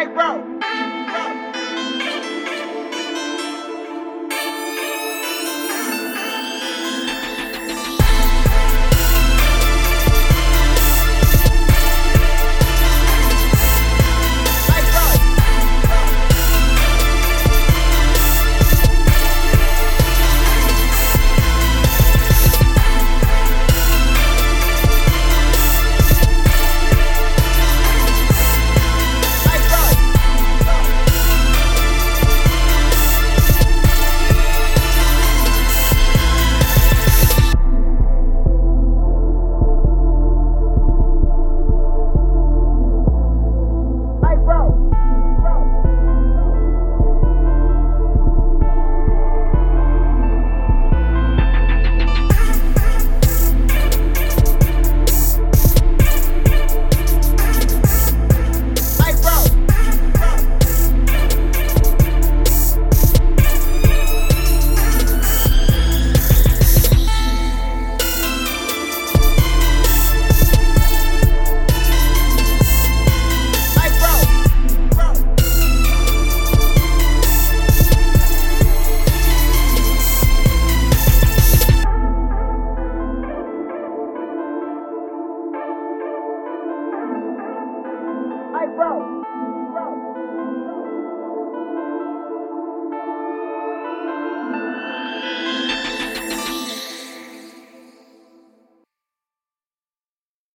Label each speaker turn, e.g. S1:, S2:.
S1: Hey, bro. Bro.